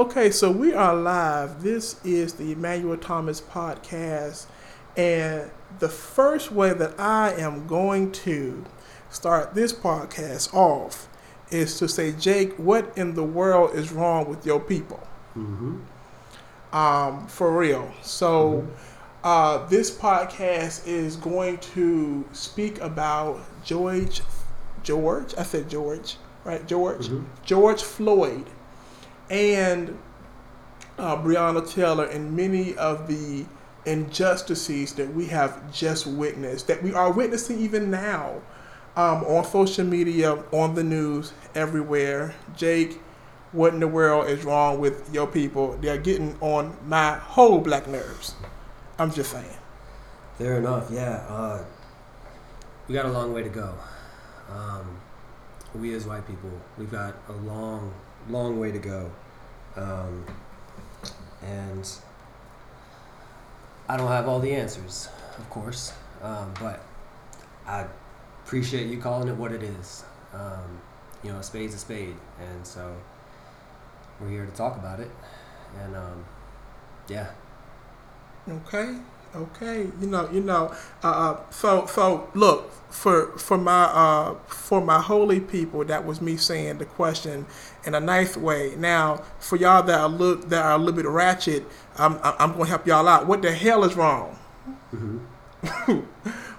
Okay, so we are live. This is the Emmanuel Thomas podcast. And the first way that I am going to start this podcast off is to say, Jake, what in the world is wrong with your people? Mm-hmm. Um, for real. So, uh, this podcast is going to speak about George, George, I said George, right? George, Mhm. George Floyd, and uh, Breonna Taylor, and many of the injustices that we have just witnessed, that we are witnessing even now um, on social media, on the news, everywhere. Jake, what in the world is wrong with your people? They're getting on my whole black nerves. I'm just saying. Fair enough. Yeah. Uh, we got a long way to go. Um, we as white people, we've got a long, long way to go. Um, and I don't have all the answers, of course, um, but I appreciate you calling it what it is. Um, you know, a spade's a spade, and so we're here to talk about it. And um, yeah, Okay, okay. You know, you know. Uh, uh, so, so look for for my uh for my holy people. That was me saying the question in a nice way. Now, for y'all that are look that are a little bit ratchet, I'm I'm going to help y'all out. What the hell is wrong hmm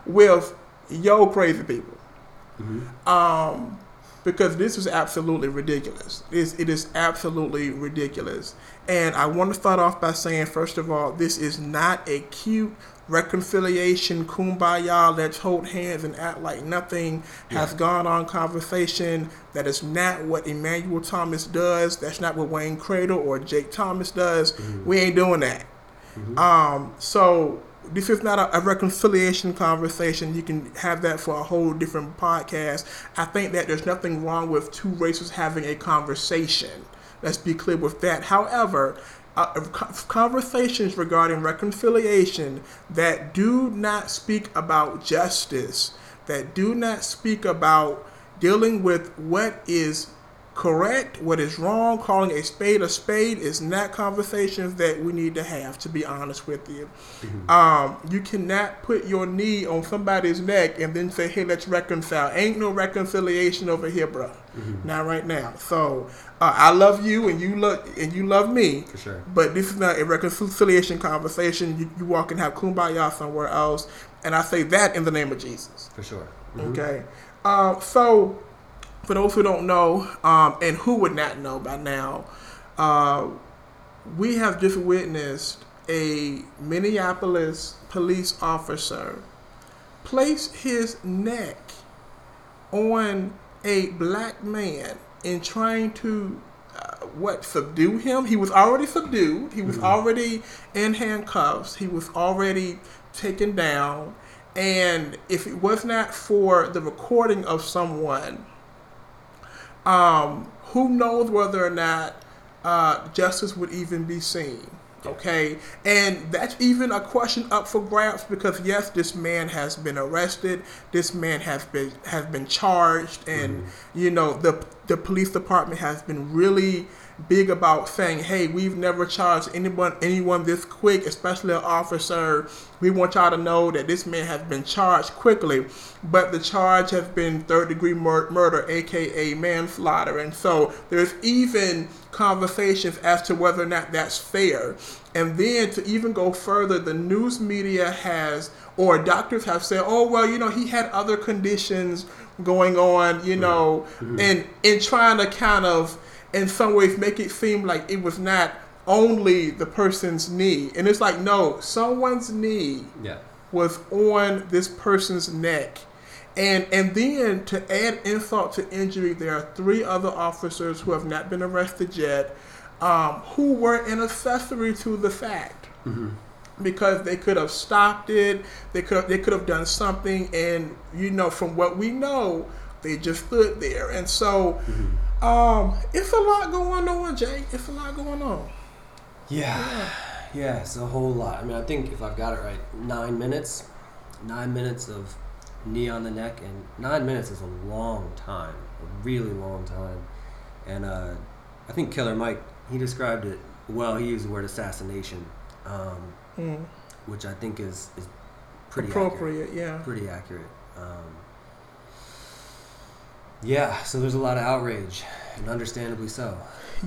with yo crazy people? hmm um, because this is absolutely ridiculous. It's, it is absolutely ridiculous. And I want to start off by saying, first of all, this is not a cute reconciliation, kumbaya, let's hold hands and act like nothing has gone on conversation. That is not what Emmanuel Thomas does. That's not what Wayne Cradle or Jake Thomas does. Mhm. We ain't doing that. Mhm. Um, so this is not a, a reconciliation conversation. You can have that for a whole different podcast. I think that there's nothing wrong with two races having a conversation. Let's be clear with that. However, uh, conversations regarding reconciliation that do not speak about justice, that do not speak about dealing with what is correct, what is wrong, calling a spade a spade is not conversations that we need to have, to be honest with you. Um, you cannot put your knee on somebody's neck and then say, hey, let's reconcile. Ain't no reconciliation over here, bro. Mhm. Not right now. So uh, I love you and you love and you love me. For sure. But this is not a reconciliation conversation. You, you walk and have kumbaya somewhere else. And I say that in the name of Jesus. For sure. Mhm. Okay. Uh, so, for those who don't know, um, and who would not know by now, uh, we have just witnessed a Minneapolis police officer place his neck on a black man in trying to uh, what subdue him? He was already subdued. He was Mhm. already in handcuffs. He was already taken down. And if it was not for the recording of someone um, who knows whether or not uh, justice would even be seen okay? And that's even a question up for grabs because yes this man has been arrested. This man has been has been charged and you know the the police department has been really big about saying hey we've never charged anyone anyone this quick especially an officer. We want y'all to know that this man has been charged quickly. But the charge has been third degree mur- murder aka manslaughter. And so there's even conversations as to whether or not that's fair. And then to even go further the news media has or doctors have said oh well you know he had other conditions going on you know and in trying to kind of in some ways make it seem like it was not only the person's knee and it's like no someone's knee Yeah. was on this person's neck. And and then to add insult to injury, there are three other officers who have not been arrested yet, um, who were an accessory to the fact. Hmm because they could have stopped it. They could have, they could have done something, and you know from what we know, they just stood there. And so, um, it's a lot going on, Jay. It's a lot going on. Yeah. Yeah, it's a whole lot. I mean, I think if I've got it right, nine minutes, nine minutes of knee on the neck, and nine minutes is a long time, a really long time. And uh, I think Killer Mike, he described it well. He used the word assassination, um, Mm. which I think is is pretty Appropriate, accurate. yeah. Pretty accurate. Um, yeah, so there's a lot of outrage, and understandably so.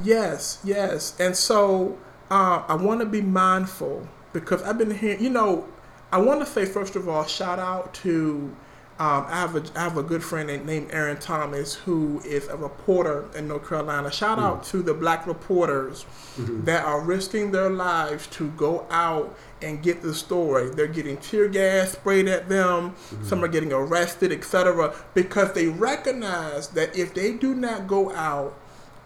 Yes, yes. And so uh, I want to be mindful because I've been hearing, you know, I want to say, first of all, shout out to, um, I, have a, I have a good friend named Aaron Thomas who is a reporter in North Carolina. Shout out mm. to the black reporters mm-hmm. that are risking their lives to go out and get the story. They're getting tear gas sprayed at them. Mm-hmm. Some are getting arrested, etc. Because they recognize that if they do not go out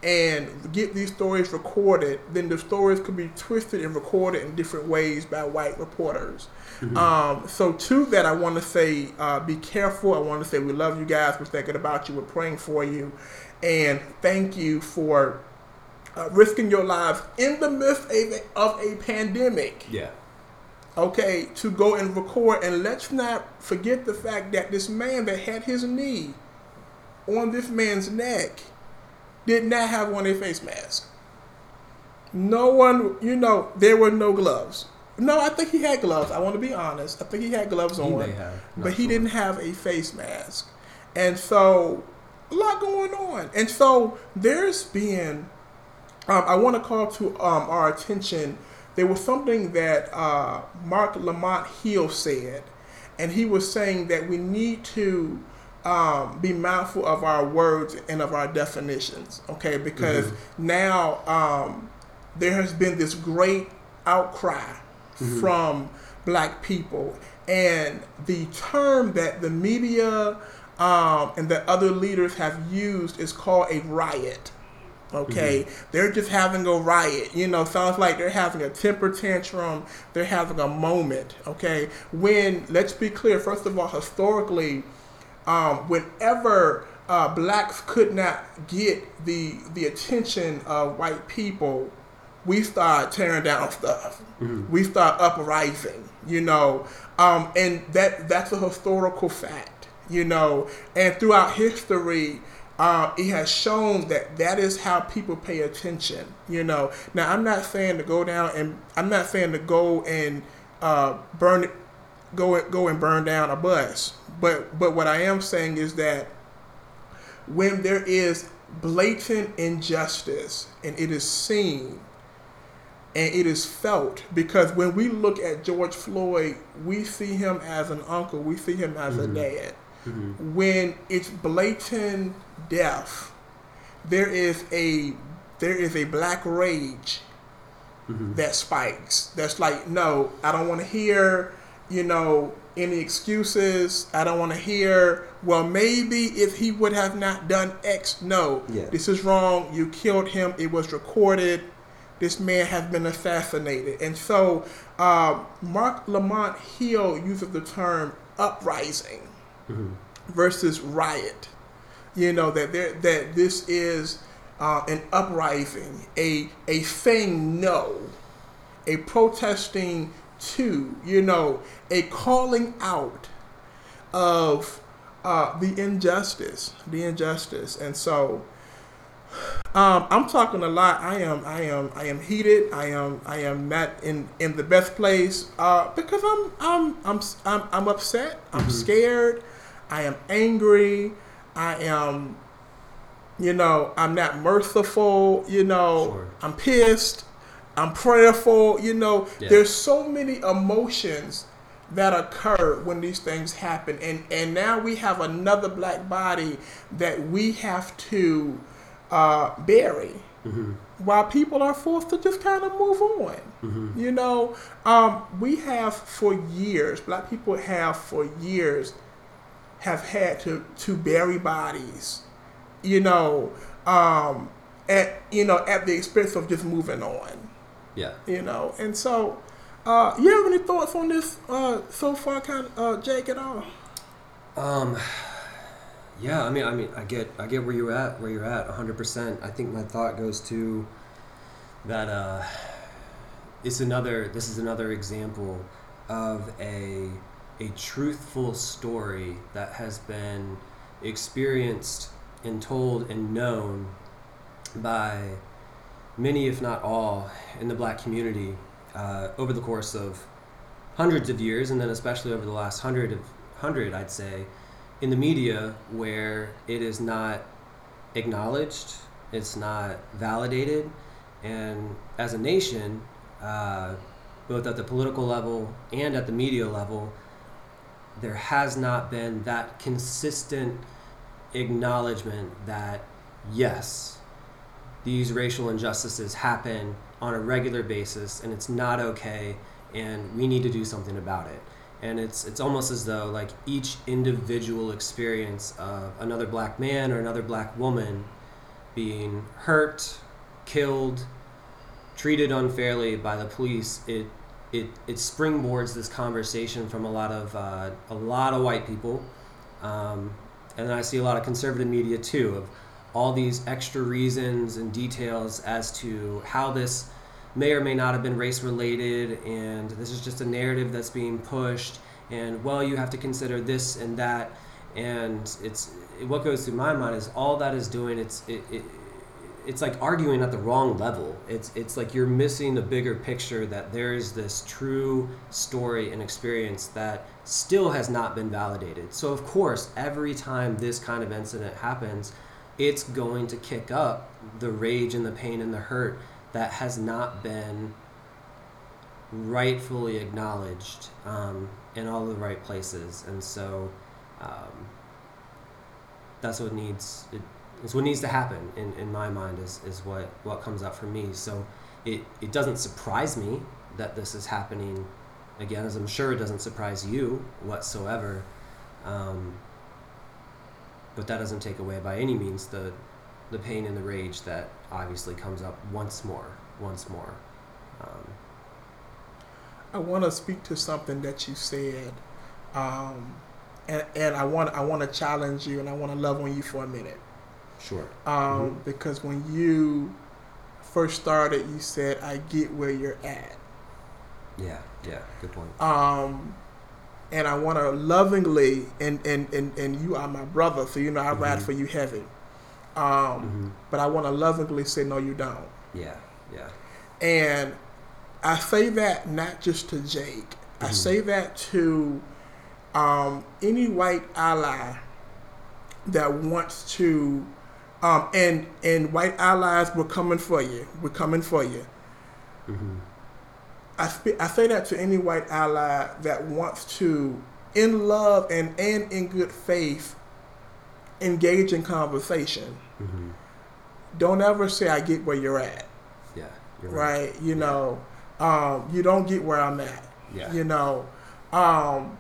and get these stories recorded, then the stories could be twisted and recorded in different ways by white reporters. Um, so to that, I want to say, uh, be careful. I want to say we love you guys. We're thinking about you. We're praying for you, and thank you for uh, risking your lives in the midst of a, of a pandemic Yeah. okay, to go and record. And let's not forget the fact that this man that had his knee on this man's neck did not have on a face mask. No one, you know, there were no gloves. No, I think he had gloves. I want to be honest. I think he had gloves He on, but he sure. didn't have a face mask. And so, a lot going on. And so, there's been um, I want to call to um, our attention. There was something that uh, Marc Lamont Hill said, and he was saying that we need to um, be mindful of our words and of our definitions. Okay, because now um, there has been this great outcry from black people, and the term that the media um, and that other leaders have used is called a riot. Okay, they're just having a riot. You know, sounds like they're having a temper tantrum. They're having a moment. Okay, when let's be clear. First of all, historically, um, whenever uh, blacks could not get the the attention of white people, we start tearing down stuff. We start uprising. You know, um, and that that's a historical fact. You know, and throughout history, uh, it has shown that that is how people pay attention. You know, now I'm not saying to go down and I'm not saying to go and uh, burn it, go and go and burn down a bus. But but what I am saying is that when there is blatant injustice and it is seen and it is felt because when we look at George Floyd, we see him as an uncle, we see him as a mm-hmm. dad. Mm-hmm. When it's blatant death, there is a there is a black rage mm-hmm. that spikes. That's like, no, I don't want to hear, you know, any excuses. I don't want to hear, well, maybe if he would have not done X, no, Yeah. this is wrong. You killed him. It was recorded. This man has been assassinated. And so, uh, Marc Lamont Hill uses the term uprising versus riot. You know that there that this is uh, an uprising, a a saying no, a protesting to, you know, a calling out of uh, the injustice, the injustice, and so um, I'm talking a lot. I am, I am, I am heated. I am, I am not in in the best place uh, because I'm, I'm, I'm, I'm, I'm upset. I'm scared. I am angry. I am, you know, I'm not merciful. You know, Sure. I'm pissed. I'm prayerful. You know, Yeah. there's so many emotions that occur when these things happen, and and now we have another black body that we have to uh, bury. While people are forced to just kind of move on, you know, um, we have for years, black people have for years have had to to bury bodies, you know, um, at you know at the expense of just moving on, Yeah. you know, and so. Uh, you have any thoughts on this uh, so far, kind of, uh, Jake, at all? Um, yeah, I mean, I mean, I get, I get where you're at, where you're at, 100%. I think my thought goes to that. Uh, it's another. This is another example of a a truthful story that has been experienced and told and known by many, if not all, in the black community uh, over the course of hundreds of years, and then especially over the last hundred of hundred, I'd say, in the media where it is not acknowledged, it's not validated, and as a nation, uh, both at the political level and at the media level, there has not been that consistent acknowledgement that yes, these racial injustices happen on a regular basis and it's not okay and we need to do something about it. And it's it's almost as though like each individual experience of another black man or another black woman being hurt, killed, treated unfairly by the police, it it it springboards this conversation from a lot of uh, a lot of white people, um, and then I see a lot of conservative media too of all these extra reasons and details as to how this may or may not have been race related, and this is just a narrative that's being pushed. And well, you have to consider this and that, and it's what goes through my mind is all that is doing. It's it, it it's like arguing at the wrong level. It's it's like you're missing the bigger picture that there is this true story and experience that still has not been validated. So of course, every time this kind of incident happens, it's going to kick up the rage and the pain and the hurt that has not been rightfully acknowledged um, in all the right places. And so um, that's what needs. It, is what needs to happen in, in my mind is, is what, what comes up for me. So it, it doesn't surprise me that this is happening again, as I'm sure it doesn't surprise you whatsoever. Um, but that doesn't take away by any means the, the pain and the rage that obviously comes up once more, once more. Um, I want to speak to something that you said, um, and, and I want I want to challenge you, and I want to love on you for a minute. Sure. Um, mm-hmm. Because when you first started, you said, I get where you're at. Yeah, yeah, good point. Um, and I want to lovingly, and, and, and, and you are my brother, so you know I mm-hmm. ride for you heavy. Um, mm-hmm. But I want to lovingly say, no, you don't. Yeah, yeah. And I say that not just to Jake, I mm-hmm. say that to um, any white ally that wants to um, and and white allies we're coming for you. We're coming for you. I sp- I say that to any white ally that wants to, in love and and in good faith, engage in conversation. Mm-hmm. Don't ever say I get where you're at. Yeah, you're right. right. You yeah. know, um, you don't get where I'm at. Yeah. You know, um,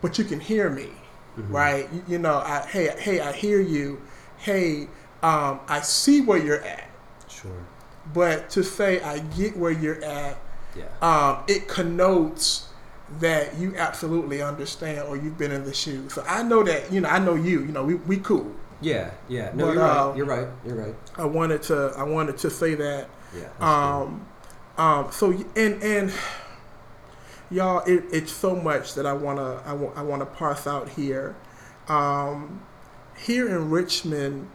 but you can hear me. Mm-hmm. Right. You, you know, I, hey, hey, I hear you hey, um, I see where you're at. Sure. But to say I get where you're at, yeah. um, it connotes that you absolutely understand or you've been in the shoes. So I know that, you know, I know you, you know, we, we cool. Yeah, yeah. No, but, you're right. Uh, you're right. You're right. I wanted to I wanted to say that. Yeah. Um um so and and y'all it, it's so much that I want to I want I want to parse out here. Um here in Richmond,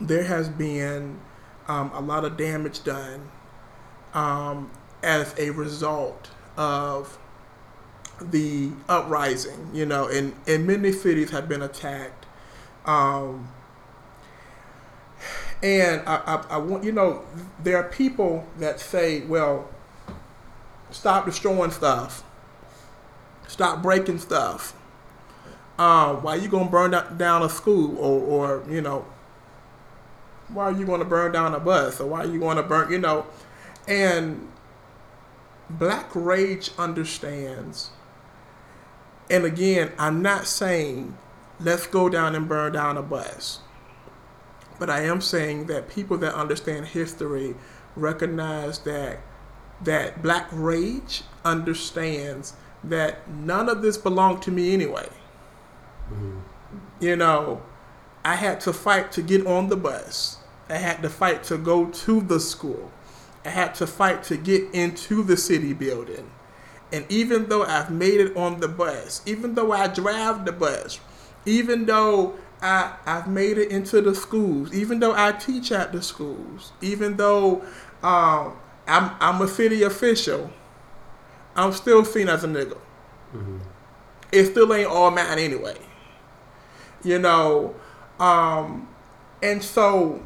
there has been um, a lot of damage done um, as a result of the uprising. You know, and, and many cities have been attacked. Um, and I, I, I want, you know, there are people that say, well, stop destroying stuff, stop breaking stuff um, why are you gonna burn down a school or, or you know why are you going to burn down a bus or why are you going to burn you know and black rage understands and again i'm not saying let's go down and burn down a bus but i am saying that people that understand history recognize that that black rage understands that none of this belonged to me anyway Mm-hmm. You know, I had to fight to get on the bus. I had to fight to go to the school. I had to fight to get into the city building. And even though I've made it on the bus, even though I drive the bus, even though I I've made it into the schools, even though I teach at the schools, even though um, I'm I'm a city official, I'm still seen as a nigga. Mm-hmm. It still ain't all mine anyway. You know, um, and so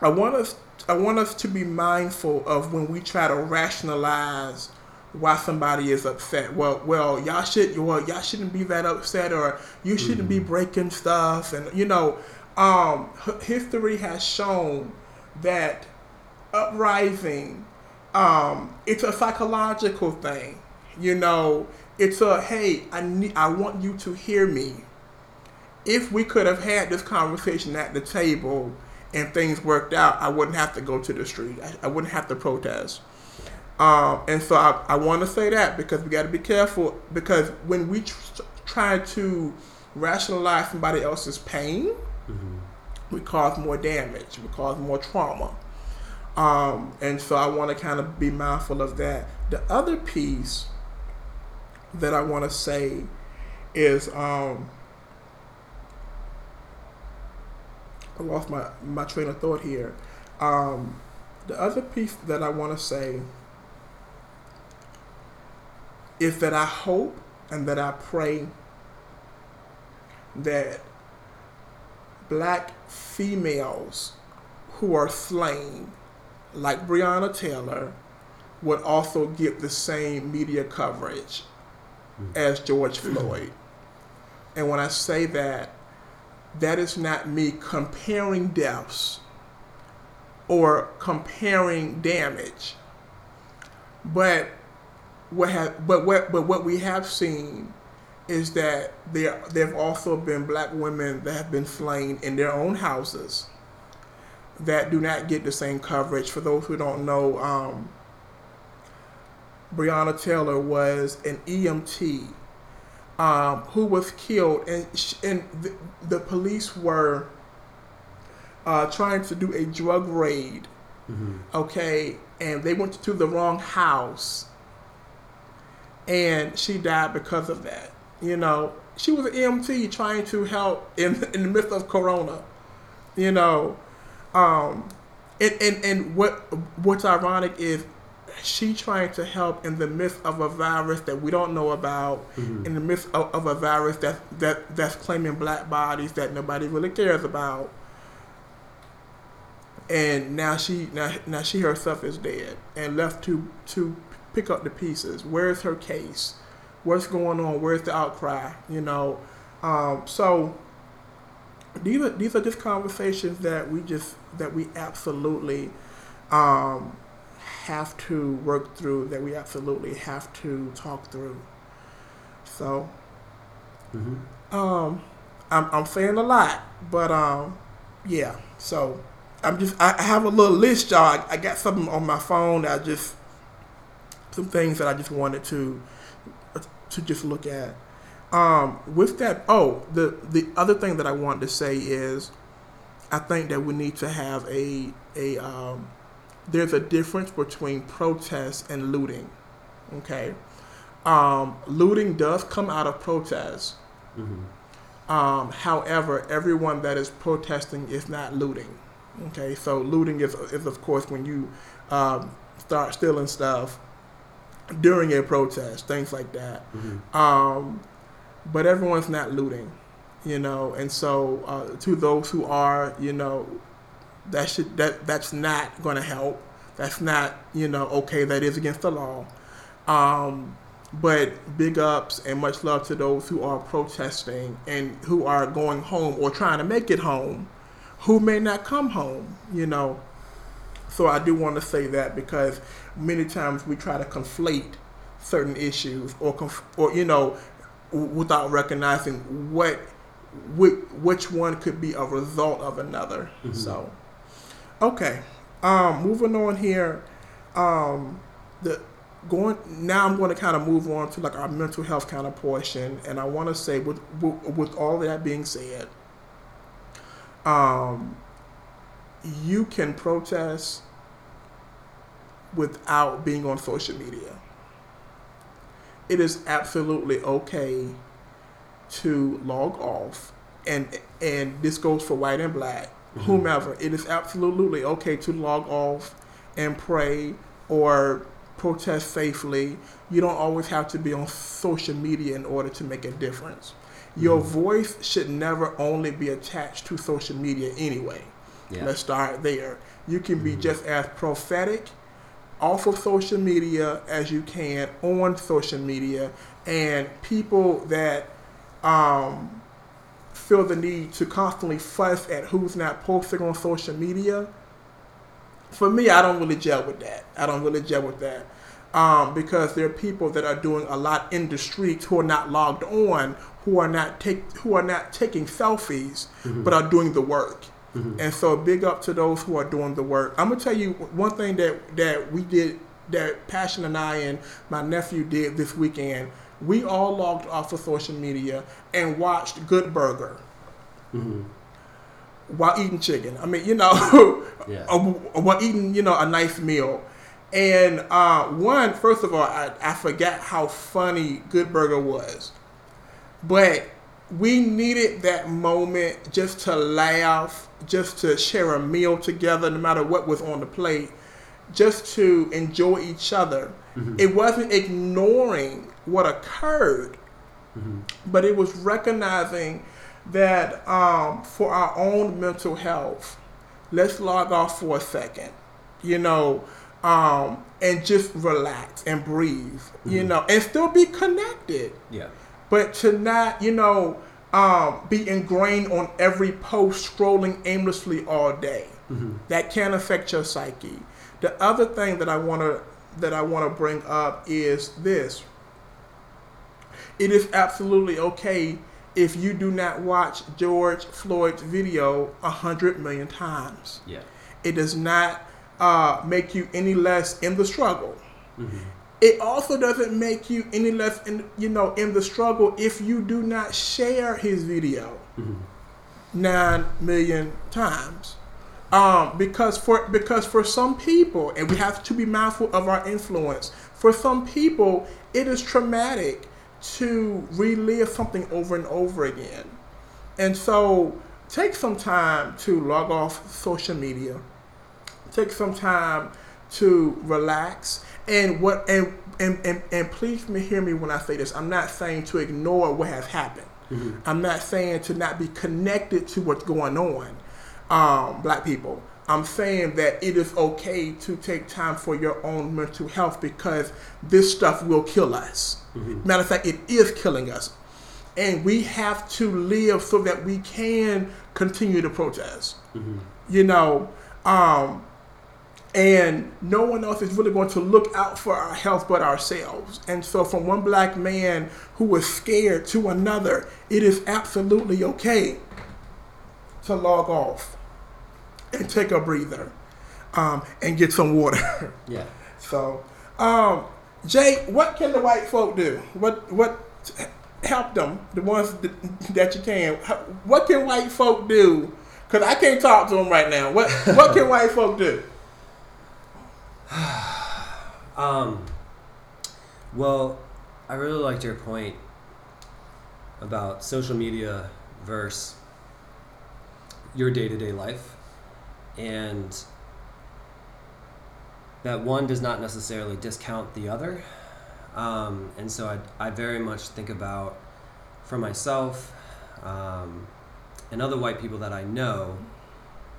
I want us I want us to be mindful of when we try to rationalize why somebody is upset. Well, well, y'all should well y'all shouldn't be that upset, or you shouldn't mm-hmm. be breaking stuff, and you know, um, history has shown that uprising, um, it's a psychological thing. You know, it's a hey, I need, I want you to hear me. If we could have had this conversation at the table and things worked out, I wouldn't have to go to the street. I, I wouldn't have to protest. Um, and so I, I want to say that because we got to be careful because when we tr- try to rationalize somebody else's pain, mm-hmm. we cause more damage, we cause more trauma. Um, and so I want to kind of be mindful of that. The other piece that I want to say is um, I lost my, my train of thought here. Um, the other piece that I want to say is that I hope and that I pray that black females who are slain, like Breonna Taylor, would also get the same media coverage mm. as George Floyd. And when I say that, that is not me comparing deaths or comparing damage, but what have but what but what we have seen is that there there have also been black women that have been slain in their own houses that do not get the same coverage. For those who don't know, um, Breonna Taylor was an EMT um, who was killed, and and the, the police were uh, trying to do a drug raid. Mm-hmm. Okay, and they went to the wrong house and she died because of that. You know, she was an EMT trying to help in in the midst of Corona. You know, um, and and and what what's ironic is she trying to help in the midst of a virus that we don't know about, mm-hmm. in the midst of, of, a virus that that that's claiming black bodies that nobody really cares about. And now she now, now she herself is dead and left to to pick up the pieces. Where's her case? What's going on? Where's the outcry? You know, um, so these are these are just conversations that we just that we absolutely um, have to work through. That we absolutely have to talk through. So, mm-hmm. um, I'm I'm saying a lot, but um, yeah. So I'm just I have a little list, y'all. I, I got something on my phone. I just some things that I just wanted to to just look at. Um, with that, oh, the the other thing that I wanted to say is, I think that we need to have a a um, there's a difference between protest and looting. Okay, um, looting does come out of protest. Mm-hmm. Um, however, everyone that is protesting is not looting. Okay, so looting is, is of course when you um, start stealing stuff during a protest, things like that. Mm-hmm. Um, but everyone's not looting, you know, and so uh, to those who are, you know, that should that that's not going to help. That's not, you know, okay. That is against the law. Um, but big ups and much love to those who are protesting and who are going home or trying to make it home, who may not come home, you know. So I do want to say that because many times we try to conflate certain issues or conf- or you know without recognizing what which one could be a result of another. Mm-hmm. So okay, um, moving on here, um, the going now I'm going to kind of move on to like our mental health kind of portion, and I want to say with, with with all that being said, um, you can protest without being on social media. It is absolutely okay to log off and and this goes for white and black, Mhm. whomever. It is absolutely okay to log off and pray or protest safely. You don't always have to be on social media in order to make a difference. Your Mhm. voice should never only be attached to social media anyway. Yeah. Let's start there. You can be Mhm. just as prophetic off of social media as you can on social media, and people that um, feel the need to constantly fuss at who's not posting on social media. For me, I don't really gel with that. I don't really gel with that. Um, because there are people that are doing a lot in the streets who are not logged on, who are not take, who are not taking selfies, Mhm. but are doing the work. Mhm. And so, big up to those who are doing the work. I'm gonna tell you one thing that that we did, that Passion and I and my nephew did this weekend. We all logged off of social media and watched Good Burger Mhm. while eating chicken. I mean, you know, Yeah. while eating, you know, a nice meal. And uh, one, first of all, I, I forgot how funny Good Burger was, but we needed that moment just to laugh, just to share a meal together, no matter what was on the plate, just to enjoy each other. Mhm. It wasn't ignoring what occurred, Mhm. but it was recognizing that um, for our own mental health, let's log off for a second, you know, um, and just relax and breathe, you Mhm. know, and still be connected, Yeah. but to not, you know, um, be ingrained on every post, scrolling aimlessly all day Mhm. that can affect your psyche. The other thing that I want to that I want to bring up is this. It is absolutely okay if you do not watch George Floyd's video a hundred million times. Yeah. It does not uh, make you any less in the struggle. Mhm. It also doesn't make you any less in you know in the struggle if you do not share his video Mhm. nine million times. Um, because for because for some people, and we have to be mindful of our influence. For some people, it is traumatic to relive something over and over again, and so take some time to log off social media. Take some time to relax, and what and and, and, and please me hear me when I say this. I'm not saying to ignore what has happened. Mhm. I'm not saying to not be connected to what's going on, um, black people. I'm saying that it is okay to take time for your own mental health because this stuff will kill us. Mhm. Matter of fact, it is killing us. And we have to live so that we can continue to protest. Mhm. You know, um, and no one else is really going to look out for our health but ourselves. And so, from one black man who was scared to another, it is absolutely okay to log off and take a breather um, and get some water. Yeah. so, um, Jay, what can the white folk do? What what help them, the ones that, that you can? What can white folk do? Because I can't talk to them right now. What what can white folk do? Um, well, I really liked your point about social media versus your day to day life. And that one does not necessarily discount the other. Um, and so I, I very much think about for myself um, and other white people that I know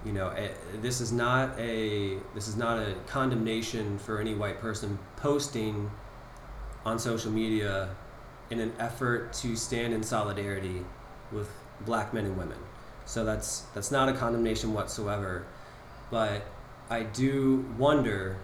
you know eh, this is not a this is not a condemnation for any white person posting on social media in an effort to stand in solidarity with black men and women so that's that's not a condemnation whatsoever but i do wonder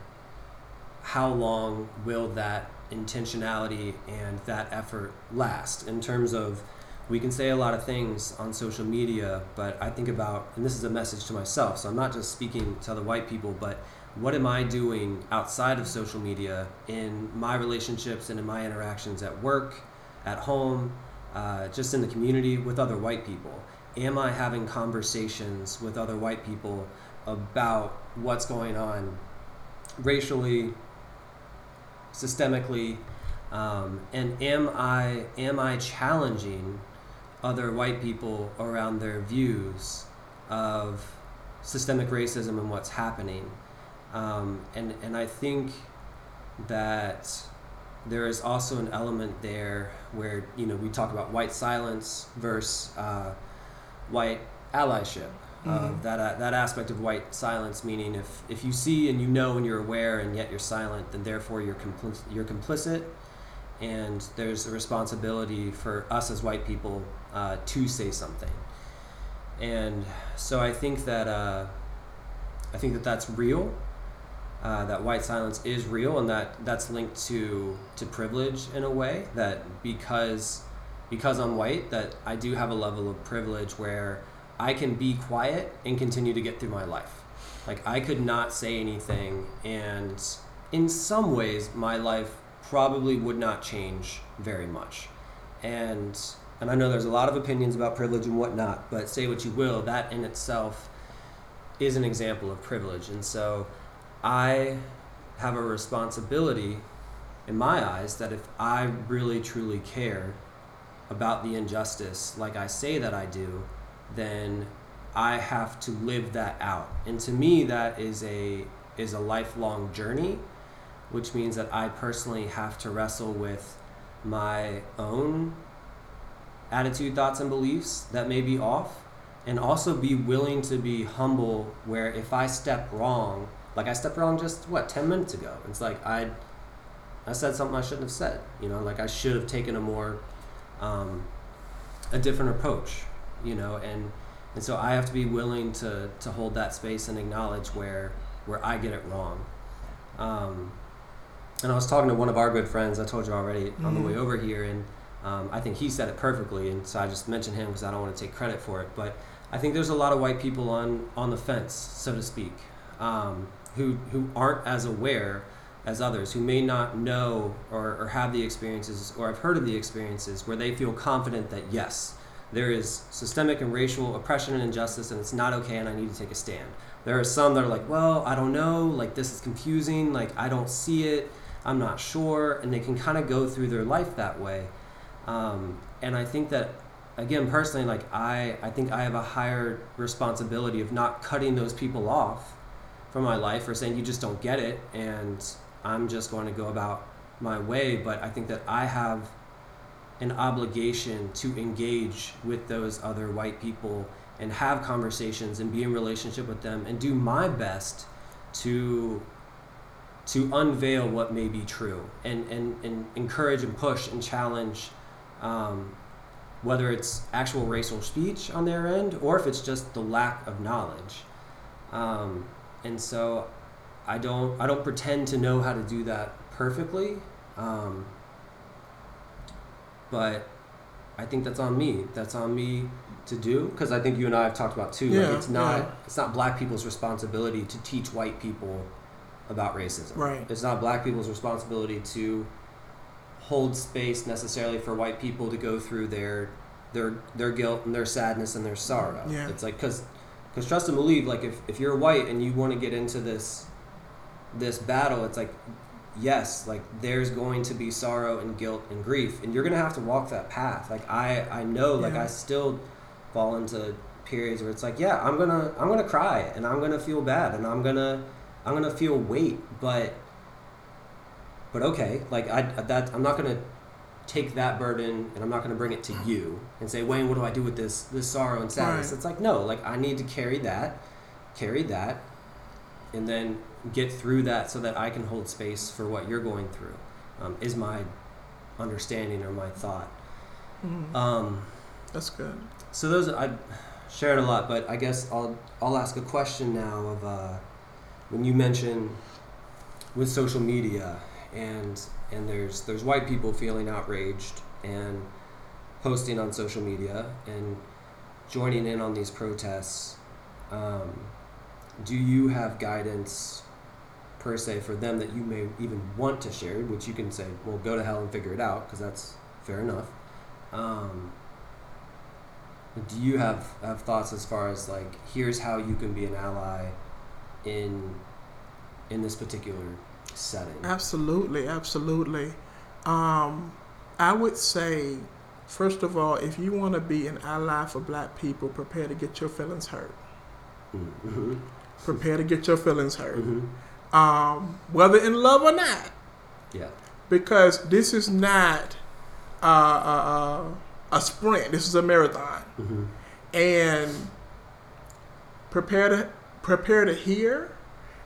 how long will that intentionality and that effort last in terms of we can say a lot of things on social media, but I think about, and this is a message to myself, so I'm not just speaking to other white people, but what am I doing outside of social media in my relationships and in my interactions at work, at home, uh, just in the community with other white people? Am I having conversations with other white people about what's going on racially, systemically, um, and am I am I challenging other white people around their views of systemic racism and what's happening. Um, and, and I think that there is also an element there where, you know, we talk about white silence versus uh, white allyship. Uh, Mhm. that, uh, that aspect of white silence, meaning if, if you see and you know and you're aware and yet you're silent, then therefore you're, you're complicit and there's a responsibility for us as white people uh, to say something. And so I think that uh, I think that that's real. Uh, that white silence is real, and that that's linked to to privilege in a way. That because because I'm white, that I do have a level of privilege where I can be quiet and continue to get through my life. Like I could not say anything, and in some ways, my life probably would not change very much. And and I know there's a lot of opinions about privilege and whatnot, but say what you will, that in itself is an example of privilege. And so I have a responsibility in my eyes that if I really truly care about the injustice like I say that I do, then I have to live that out. And to me that is a is a lifelong journey, which means that I personally have to wrestle with my own attitude, thoughts, and beliefs that may be off, and also be willing to be humble. Where if I step wrong, like I stepped wrong just what ten minutes ago, it's like I, I said something I shouldn't have said. You know, like I should have taken a more, um, a different approach. You know, and and so I have to be willing to to hold that space and acknowledge where where I get it wrong. Um, and I was talking to one of our good friends. I told you already on the Mhm. way over here, and um, I think he said it perfectly. And so I just mentioned him because I don't want to take credit for it. But I think there's a lot of white people on on the fence, so to speak, um, who who aren't as aware as others, who may not know or, or have the experiences or have heard of the experiences where they feel confident that yes, there is systemic and racial oppression and injustice, and it's not okay, and I need to take a stand. There are some that are like, well, I don't know, like this is confusing, like I don't see it, I'm not sure, and they can kind of go through their life that way. Um, and I think that, again, personally, like I, I think I have a higher responsibility of not cutting those people off from my life or saying you just don't get it, and I'm just going to go about my way. But I think that I have an obligation to engage with those other white people and have conversations and be in relationship with them and do my best to to unveil what may be true and, and, and encourage and push and challenge um, whether it's actual racial speech on their end or if it's just the lack of knowledge. Um, and so I don't I don't pretend to know how to do that perfectly. Um, but I think that's on me that's on me to do because I think you and I have talked about too Yeah, like it's not yeah. it's not black people's responsibility to teach white people about racism Right. it's not black people's responsibility to hold space necessarily for white people to go through their their their guilt and their sadness and their sorrow Yeah. it's like because because trust and believe like if, if you're white and you want to get into this this battle it's like yes like there's going to be sorrow and guilt and grief and you're gonna have to walk that path. Like i i know like i still fall into periods where it's like yeah i'm gonna i'm gonna cry and i'm gonna feel bad and i'm gonna i'm gonna feel weight but but okay like i that i'm not gonna take that burden and i'm not gonna bring it to you and say wayne what do i do with this this sorrow and sadness? Right. it's like no like i need to carry that carry that and then get through that so that i can hold space for what you're going through um, is my understanding or my thought Mhm. um, That's good. so those I shared a lot, but I guess I'll I'll ask a question now of uh, when you mention with social media and and there's there's white people feeling outraged and posting on social media and joining in on these protests. Um, do you have guidance per se for them that you may even want to share, which you can say, well, go to hell and figure it out, because that's fair enough. Um, do you have, have thoughts as far as like here's how you can be an ally in in this particular setting? Absolutely, absolutely. Um, I would say First of all, if you want to be an ally for black people, prepare to get your feelings hurt. Mm-hmm. Prepare to get your feelings hurt. Mm-hmm. Um, whether in love or not. Yeah. Because this is not uh, uh, uh, a sprint, this is a marathon. Mm-hmm. And prepare to, prepare to hear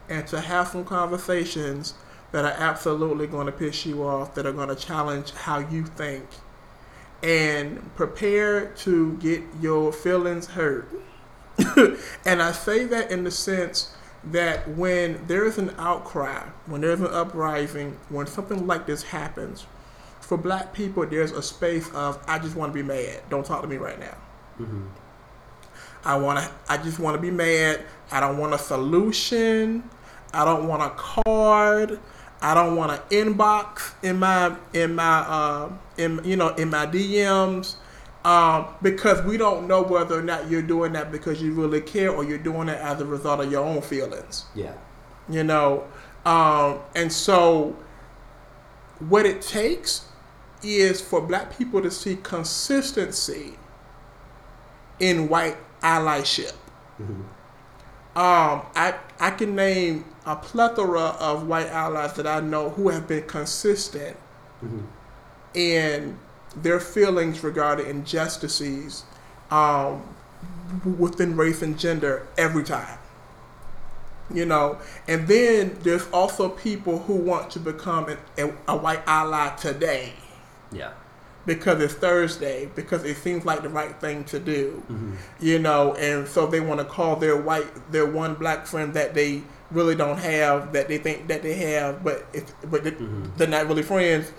and to have some conversations that are absolutely going to piss you off, that are going to challenge how you think. And prepare to get your feelings hurt. and I say that in the sense that when there is an outcry, when there's an uprising, when something like this happens, for black people, there's a space of, I just want to be mad. Don't talk to me right now. Mm-hmm. I want to. I just want to be mad. I don't want a solution. I don't want a card. I don't want an inbox in my in my uh, in you know in my DMs um, because we don't know whether or not you're doing that because you really care or you're doing it as a result of your own feelings. Yeah. You know, um, and so what it takes is for black people to see consistency in white allyship. Mm-hmm. Um, I I can name a plethora of white allies that I know who have been consistent Mm-hmm. in their feelings regarding injustices um, within race and gender every time. You know, and then there's also people who want to become an, a, a white ally today Yeah. because it's Thursday, because it seems like the right thing to do. Mm-hmm. You know, and so they want to call their white, their one black friend that they really don't have, that they think that they have, but it's, but Mhm. they're not really friends.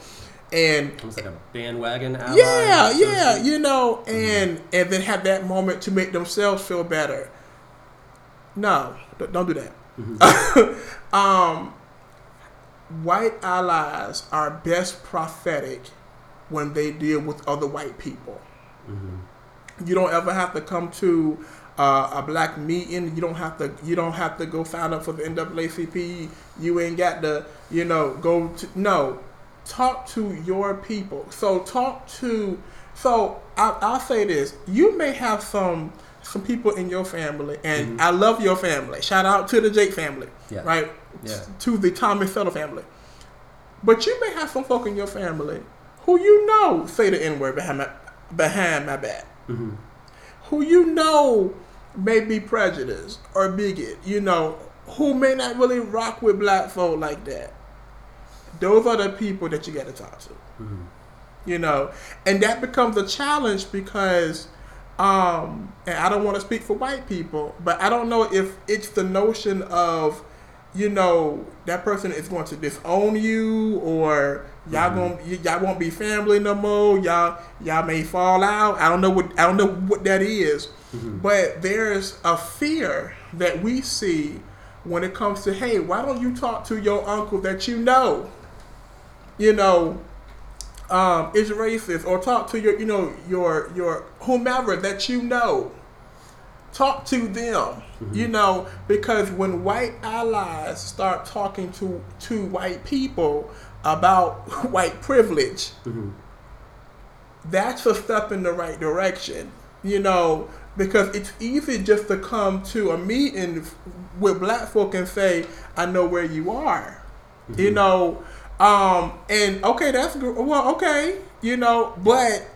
And Almost like a bandwagon ally. yeah, yeah, you know, and and then have that moment to make themselves feel better. No, don't do that. Mm-hmm. um, white allies are best prophetic when they deal with other white people. Mm-hmm. You don't ever have to come to uh, a black meeting. You don't have to. You don't have to go sign up for the NAACP. You ain't got to. You know, go to no. Talk to your people. So talk to. So I, I'll say this: you may have some some people in your family, and Mhm. I love your family. Shout out to the Jake family, Yeah. right? Yeah. To the Thomas Settle family. But you may have some folk in your family who you know say the N word behind my behind my back Mm-hmm. who you know may be prejudiced or bigot, you know, who may not really rock with black folk like that. Those are the people that you got to talk to, Mm-hmm. you know, and that becomes a challenge because, um, and I don't want to speak for white people, but I don't know if it's the notion of, you know, that person is going to disown you or y'all Mhm. gonna y- y'all won't be family no more. Y'all y'all may fall out. I don't know what I don't know what that is. Mm-hmm. But there's a fear that we see when it comes to, hey, why don't you talk to your uncle that you know, you know, um, is racist, or talk to your, you know, your your whomever that you know. Talk to them, you know, because when white allies start talking to to white people about white privilege, Mm-hmm. that's a step in the right direction, you know, because it's easy just to come to a meeting with black folk and say, I know where you are, you Mhm. know, um, and okay, that's good. Well, okay, you know, but,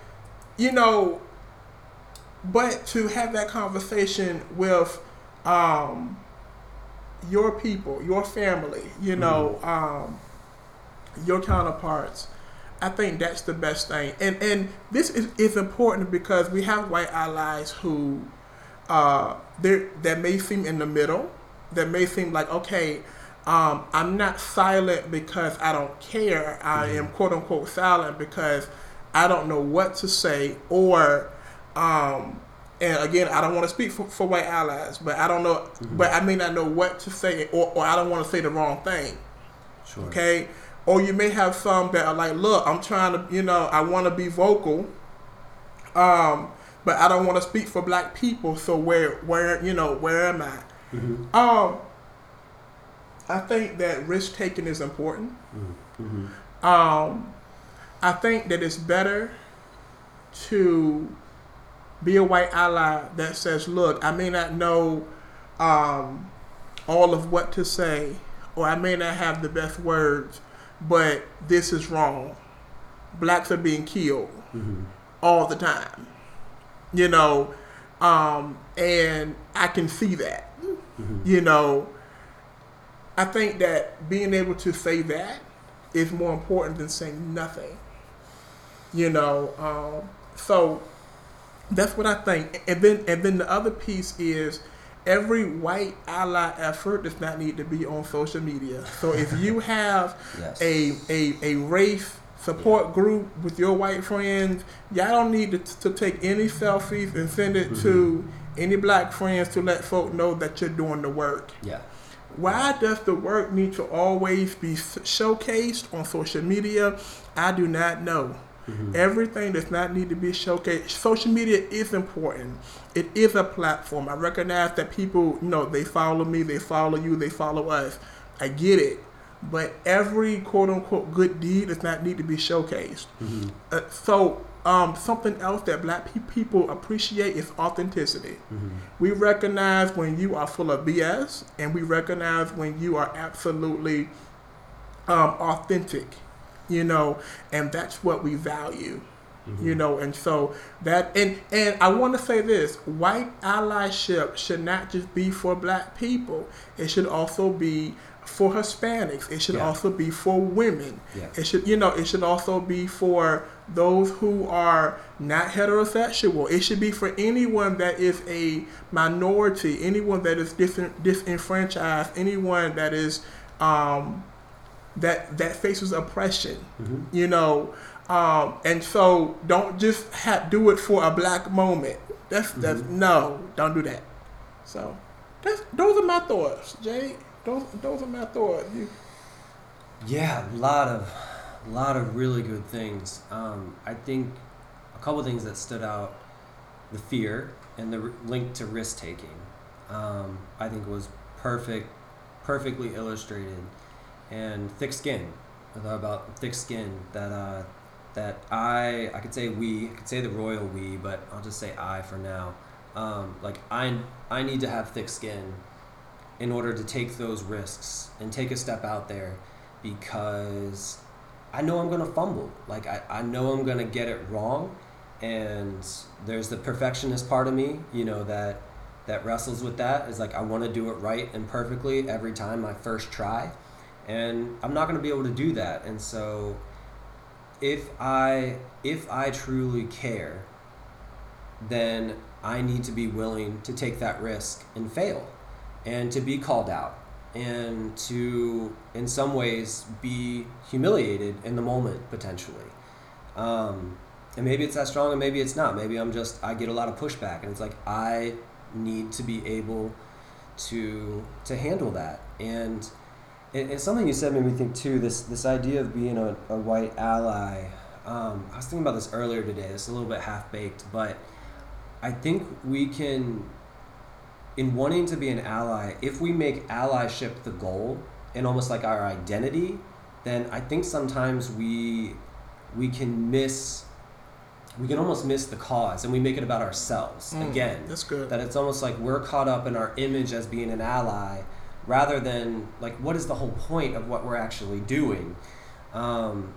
you know, but to have that conversation with, um, your people, your family, you know, um, your counterparts. I think that's the best thing, and and this is, is important because we have white allies who, uh, they that may seem in the middle, that may seem like okay, um, I'm not silent because I don't care. I am quote unquote silent because I don't know what to say, or, um, and again, I don't want to speak for, for white allies, but I don't know, but I may not know what to say, or, or I don't want to say the wrong thing. Sure. Okay. Or you may have some that are like, look, I'm trying to, you know, I want to be vocal, um, but I don't want to speak for black people. So where, where, you know, where am I? Mm-hmm. Um, I think that risk taking is important. Mm-hmm. Um, I think that it's better to be a white ally that says, look, I may not know um, all of what to say, or I may not have the best words, but this is wrong. Blacks are being killed Mm-hmm. all the time, you know, um, and I can see that, Mm-hmm. you know. I think that being able to say that is more important than saying nothing, you know. Um, so that's what I think. And then and then the other piece is every white ally effort does not need to be on social media. So if you have Yes. a, a, a race support group with your white friends, y'all don't need to, to take any selfies and send it to any black friends to let folk know that you're doing the work. Yeah. Why does the work need to always be showcased on social media? I do not know. Everything does not need to be showcased. Social media is important. It is a platform. I recognize that people, you know, they follow me, they follow you, they follow us. I get it. But every quote unquote good deed does not need to be showcased. Mm-hmm. Uh, so, um, something else that black pe- people appreciate is authenticity. Mm-hmm. We recognize when you are full of BS, and we recognize when you are absolutely um, authentic, you know, and that's what we value, you know. And so that, and and I want to say this: white allyship should not just be for black people; it should also be for Hispanics. It should Yeah. also be for women. Yeah. It should, you know, it should also be for those who are not heterosexual. It should be for anyone that is a minority, anyone that is dis- disenfranchised, anyone that is um, that that faces oppression. Mm-hmm. You know, um, and so don't just ha- do it for a black moment. That's that's Mhm. no, don't do that. So that's those are my thoughts, Jay. Those those are my thoughts. You, Yeah, a lot of, a lot of really good things. Um, I think a couple things that stood out: the fear and the r- link to risk taking. Um, I think was perfect, perfectly illustrated, and thick skin. I thought about thick skin that uh, that I I could say we I could say the royal we, but I'll just say I for now. Um, like I I need to have thick skin in order to take those risks and take a step out there because I know I'm gonna fumble. Like I, I know I'm gonna get it wrong and there's the perfectionist part of me, you know, that that wrestles with that is like I wanna do it right and perfectly every time my first try. And I'm not gonna be able to do that. And so if I if I truly care, then I need to be willing to take that risk and fail and to be called out and to in some ways be humiliated in the moment potentially. Um, and maybe it's that strong and maybe it's not. Maybe i'm just i get a lot of pushback and it's like i need to be able to to handle that. And it, it's something you said made me think too this this idea of being a, a white ally. Um, i was thinking about this earlier today. It's a little bit half baked but i think we can in wanting to be an ally, if we make allyship the goal and almost like our identity, then I think sometimes we we can miss we can almost miss the cause and we make it about ourselves Mm, again. that's good. That it's almost like we're caught up in our image as being an ally rather than like what is the whole point of what we're actually doing. Um,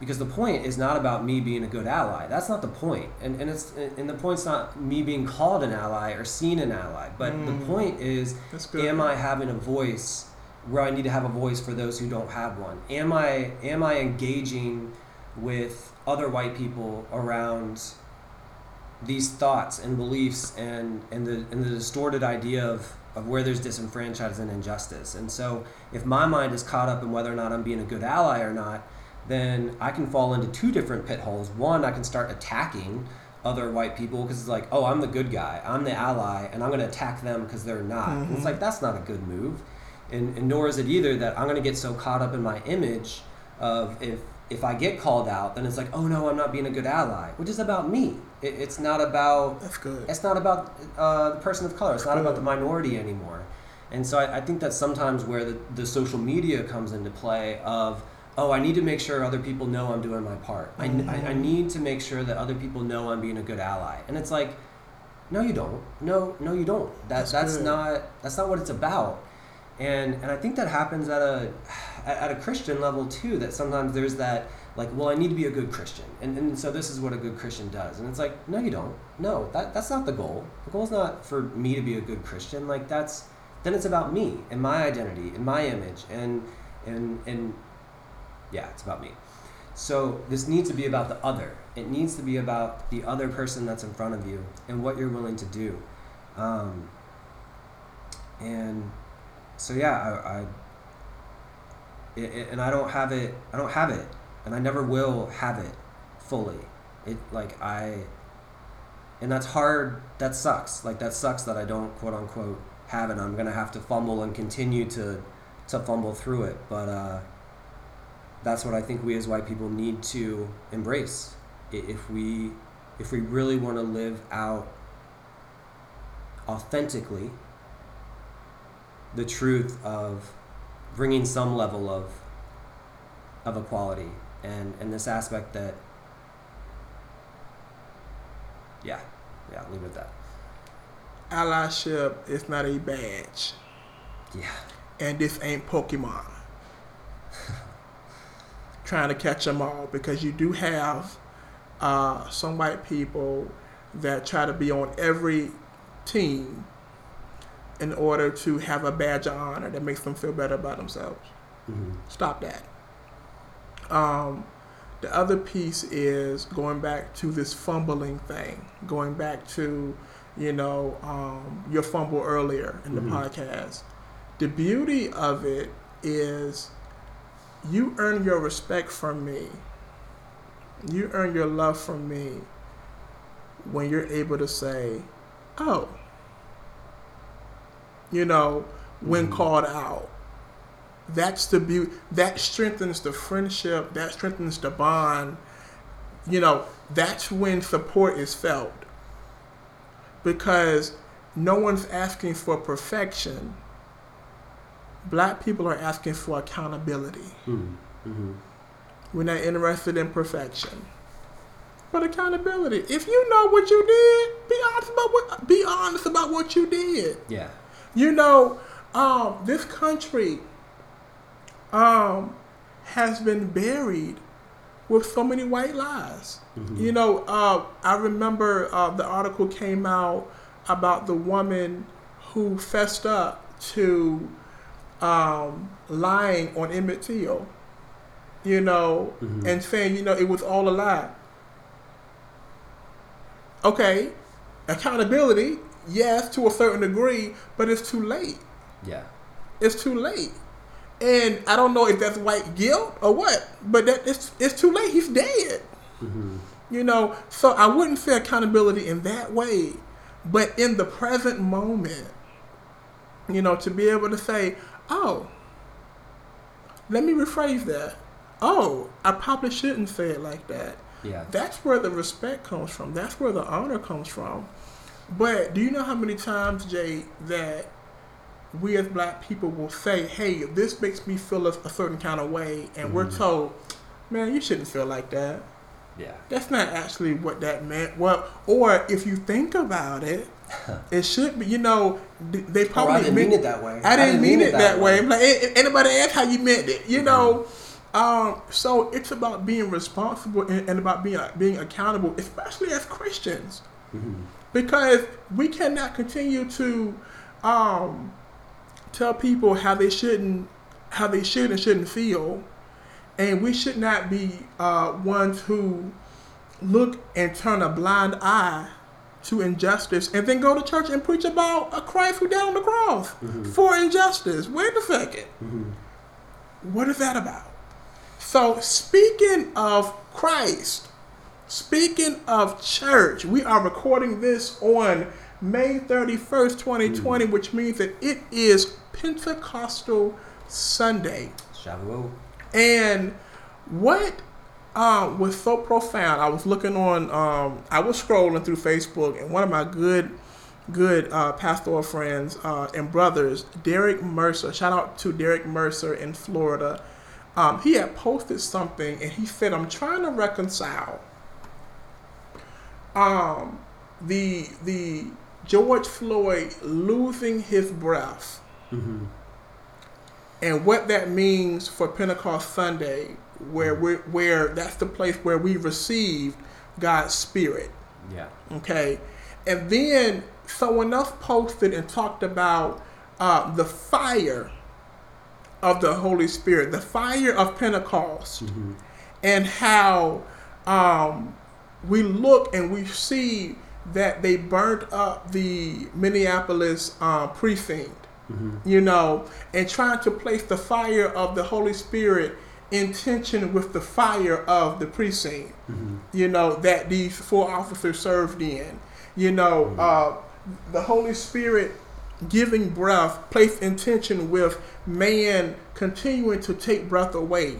because the point is not about me being a good ally. That's not the point. And and it's and the point's not me being called an ally or seen an ally. But Mm. the point is am I having a voice where I need to have a voice for those who don't have one? Am I am I engaging with other white people around these thoughts and beliefs and, and the and the distorted idea of, of where there's disenfranchised and injustice. And so if my mind is caught up in whether or not I'm being a good ally or not, then I can fall into two different pit holes. One, I can start attacking other white people because it's like, oh, I'm the good guy, I'm the ally, and I'm going to attack them because they're not. And it's like that's not a good move, and, and nor is it either that I'm going to get so caught up in my image of if if I get called out, then it's like, oh no, I'm not being a good ally, which is about me. It, it's not about That's good. it's not about uh, the person of color. It's not about the minority anymore. And so I, I think that's sometimes where the, the social media comes into play of, oh, I need to make sure other people know I'm doing my part. I, I, I Mhm. need to make sure that other people know I'm being a good ally. And it's like, no, you don't. No, no, you don't. That That's that's, good. not that's not what it's about. And and I think that happens at a at at a Christian level too. That sometimes there's that like, well, I need to be a good Christian, and and so this is what a good Christian does. And it's like, no, you don't. No, that that's not the goal. The goal is not for me to be a good Christian. Like that's then it's about me and my identity and my image and and and yeah, it's about me. So this needs to be about the other. It needs to be about the other person that's in front of you and what you're willing to do. Um, and so yeah, I, I it, it- and I don't have it. I don't have it, and I never will have it fully. It like I, and that's hard. That sucks. Like that sucks that I don't quote unquote have it. I'm gonna have to fumble and continue to to fumble through it. But uh, that's what I think we as white people need to embrace. If we if we really want to live out authentically the truth of bringing some level of of equality and and this aspect that yeah yeah I'll leave it at that Allyship is not a badge, yeah and this ain't Pokemon. Trying to catch them all because you do have uh, some white people that try to be on every team in order to have a badge of honor that makes them feel better about themselves. hmm Stop that. Um, the other piece is going back to this fumbling thing, going back to, you know, um, your fumble earlier in the Mhm. podcast. The beauty of it is you earn your respect from me. You earn your love from me when you're able to say, oh, you know, when Mhm. called out. That's the beauty. That strengthens the friendship. That strengthens the bond. You know, that's when support is felt. Because no one's asking for perfection. Black people are asking for accountability. hmm We're not interested in perfection. But accountability. If you know what you did, be honest about what be honest about what you did. yeah You know, um, this country um, has been buried with so many white lies. Mhm. You know, uh, I remember uh, the article came out about the woman who fessed up to um, lying on Emmett Till. You know, Mhm. and saying, you know, it was all a lie. Okay, accountability, yes, to a certain degree, but it's too late. yeah It's too late. And I don't know if that's white guilt or what, but that it's it's too late. He's dead. hmm You know, so I wouldn't say accountability in that way, but in the present moment, you know, to be able to say, oh, let me rephrase that. Oh, I probably shouldn't say it like that. yeah That's where the respect comes from. That's where the honor comes from. But do you know how many times, Jay, that we as black people will say, hey, this makes me feel a, a certain kind of way, and we're Mhm. told, man, you shouldn't feel like that. yeah That's not actually what that meant. Well, or if you think about it, it should be. You know, th- they oh, probably I didn't mean it that way I didn't mean it that way. I'm like, "A- a- anybody ask how you meant it? You know. Um, so it's about being responsible and, and about being being accountable, especially as Christians, hmm because we cannot continue to um, tell people how they shouldn't how they should and shouldn't feel, and we should not be uh, ones who look and turn a blind eye to injustice and then go to church and preach about a Christ who died on the cross Mhm. for injustice. Wait a second. hmm What is that about? So, speaking of Christ, speaking of church, we are recording this on May 31st, 2020, which means that it is Pentecostal Sunday. Shavuot And what uh, was so profound, I was looking on, um, I was scrolling through Facebook, and one of my good, good uh, pastoral friends uh, and brothers, Derek Mercer, shout out to Derek Mercer in Florida. um, he had posted something and he said, I'm trying to reconcile um, the the George Floyd losing his breath Mm-hmm. and what that means for Pentecost Sunday, where we where that's the place where we received God's Spirit. Yeah. Okay, and then someone else posted and talked about uh, the fire of the Holy Spirit, the fire of Pentecost, Mm-hmm. and how um, we look and we see that they burnt up the Minneapolis uh, precinct, Mm-hmm. you know, and trying to place the fire of the Holy Spirit in tension with the fire of the precinct Mm-hmm. you know, that these four officers served in. You know, uh, the Holy Spirit giving breath placed intention with man continuing to take breath away,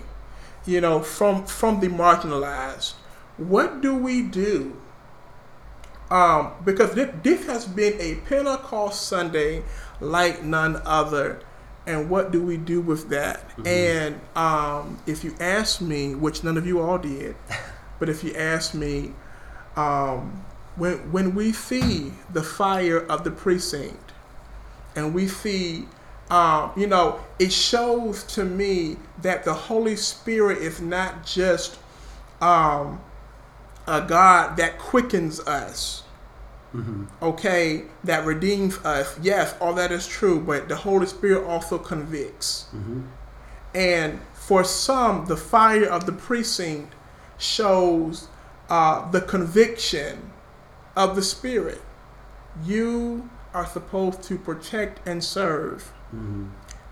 you know, from from the marginalized. What do we do? Um, because this, this has been a Pentecost Sunday like none other. And what do we do with that? And um, if you ask me, which none of you all did, but if you ask me, um, when when we see the fire of the precinct, and we see, um, you know, it shows to me that the Holy Spirit is not just um, a God that quickens us, Mm-hmm. okay, that redeems us. Yes, all that is true, but the Holy Spirit also convicts. Mm-hmm. And for some, the fire of the precinct shows uh, the conviction of the Spirit. You are supposed to protect and serve, Mm-hmm.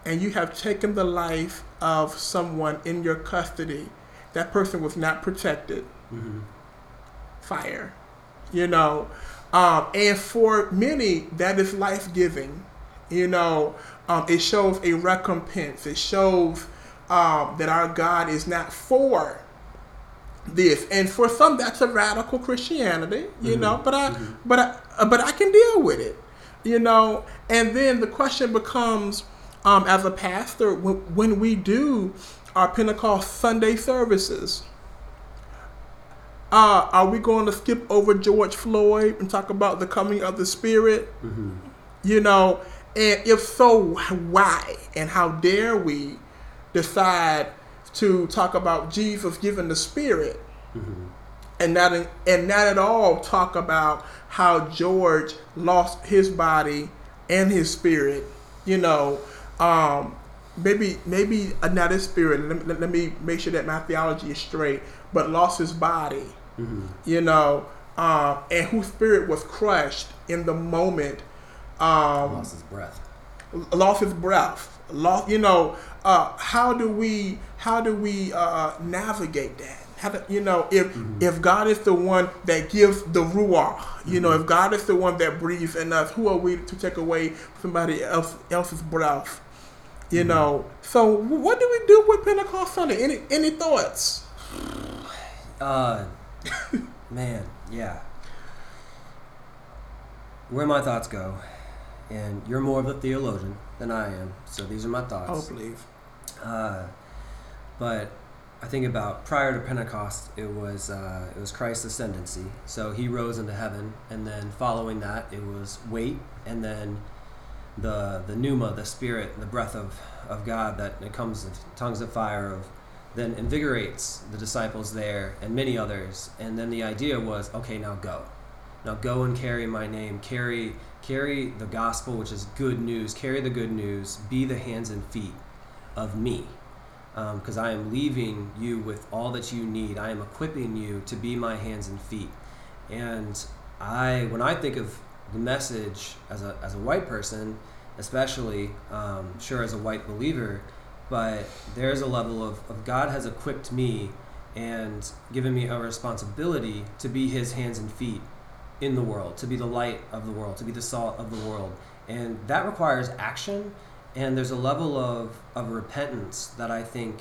and you have taken the life of someone in your custody. That person was not protected. Mm-hmm. Fire. You know, um, and for many, that is life giving. You know, um, it shows a recompense. It shows um, that our God is not for this, and for some, that's a radical Christianity. You Mhm. know, but I, Mhm. but I, uh, but I can deal with it. You know, and then the question becomes, um, as a pastor, when, when we do our Pentecost Sunday services, uh, are we going to skip over George Floyd and talk about the coming of the Spirit? Mm-hmm. You know, and if so, why? And how dare we decide to talk about Jesus giving the Spirit Mm-hmm. and not and not at all talk about how George lost his body and his spirit. You know, um, maybe maybe uh, not his spirit. Let, let, let me make sure that my theology is straight. But lost his body. Mm-hmm. You know, um, and whose spirit was crushed in the moment. Um, Lost his breath. lost his breath. Lost you know uh, how do we how do we uh, navigate that? How do, you know if if god is the one that gives the ruach you know if god is the one that breathes in us who are we to take away somebody else else's breath? You know so what do we do with pentecost sunday? Any any thoughts? Uh, man, yeah. Where my thoughts go, and you're more of a theologian than I am, so these are my oh thoughts. please Uh, but I think about prior to Pentecost, it was uh, it was Christ's ascendancy. So he rose into heaven, and then following that, it was wait, and then the the pneuma, the spirit, the breath of, of God that it comes in tongues of fire of then invigorates the disciples there and many others. And then the idea was, okay, now go. Now go and carry my name. Carry carry the gospel, which is good news. Carry the good news. Be the hands and feet of me. Because I am leaving you with all that you need. I am equipping you to be my hands and feet. And I, when I think of the message as a, as a white person, especially, um, sure, as a white believer, but there's a level of, of God has equipped me and given me a responsibility to be his hands and feet in the world, to be the light of the world, to be the salt of the world. And that requires action. And there's a level of, of repentance that I think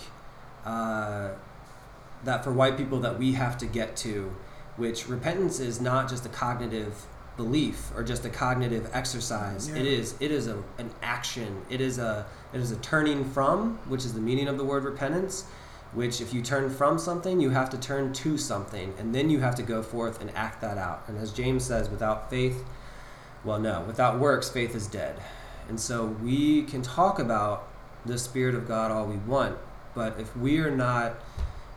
uh, that for white people that we have to get to, which repentance is not just a cognitive belief or just a cognitive exercise. Yeah. It is it is a, an action. It is a it is a turning from, which is the meaning of the word repentance. Which, if you turn from something, you have to turn to something, and then you have to go forth and act that out. And as James says, without faith, well, no, without works, faith is dead. And so we can talk about the Spirit of God all we want, but if we are not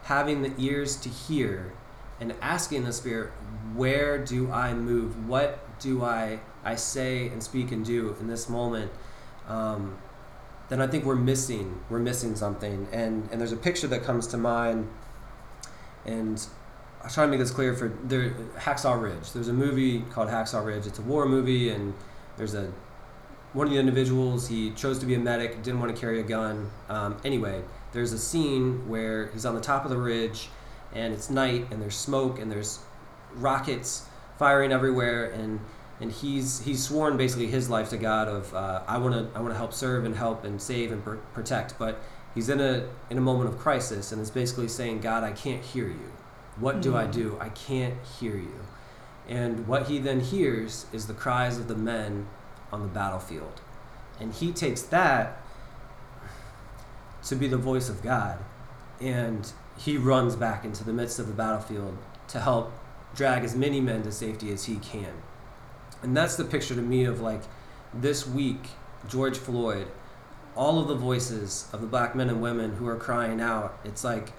having the ears to hear and asking the Spirit, where do I move? What do I I say and speak and do in this moment? Um, then I think we're missing we're missing something. And and there's a picture that comes to mind, and I'm trying to make this clear for there Hacksaw Ridge. There's a movie called Hacksaw Ridge. It's a war movie, and there's a one of the individuals he chose to be a medic, didn't want to carry a gun. Um, anyway, there's a scene where he's on the top of the ridge, and it's night, and there's smoke, and there's rockets firing everywhere, and and he's he's sworn basically his life to God of uh, I want to I want to help serve and help and save and pr- protect, but he's in a in a moment of crisis, and is basically saying, God, I can't hear you. What do I Mm. do? I can't hear you. And what he then hears is the cries of the men on the battlefield. And he takes that to be the voice of God. And he runs back into the midst of the battlefield to help drag as many men to safety as he can. And that's the picture to me of like this week, George Floyd, all of the voices of the black men and women who are crying out. It's like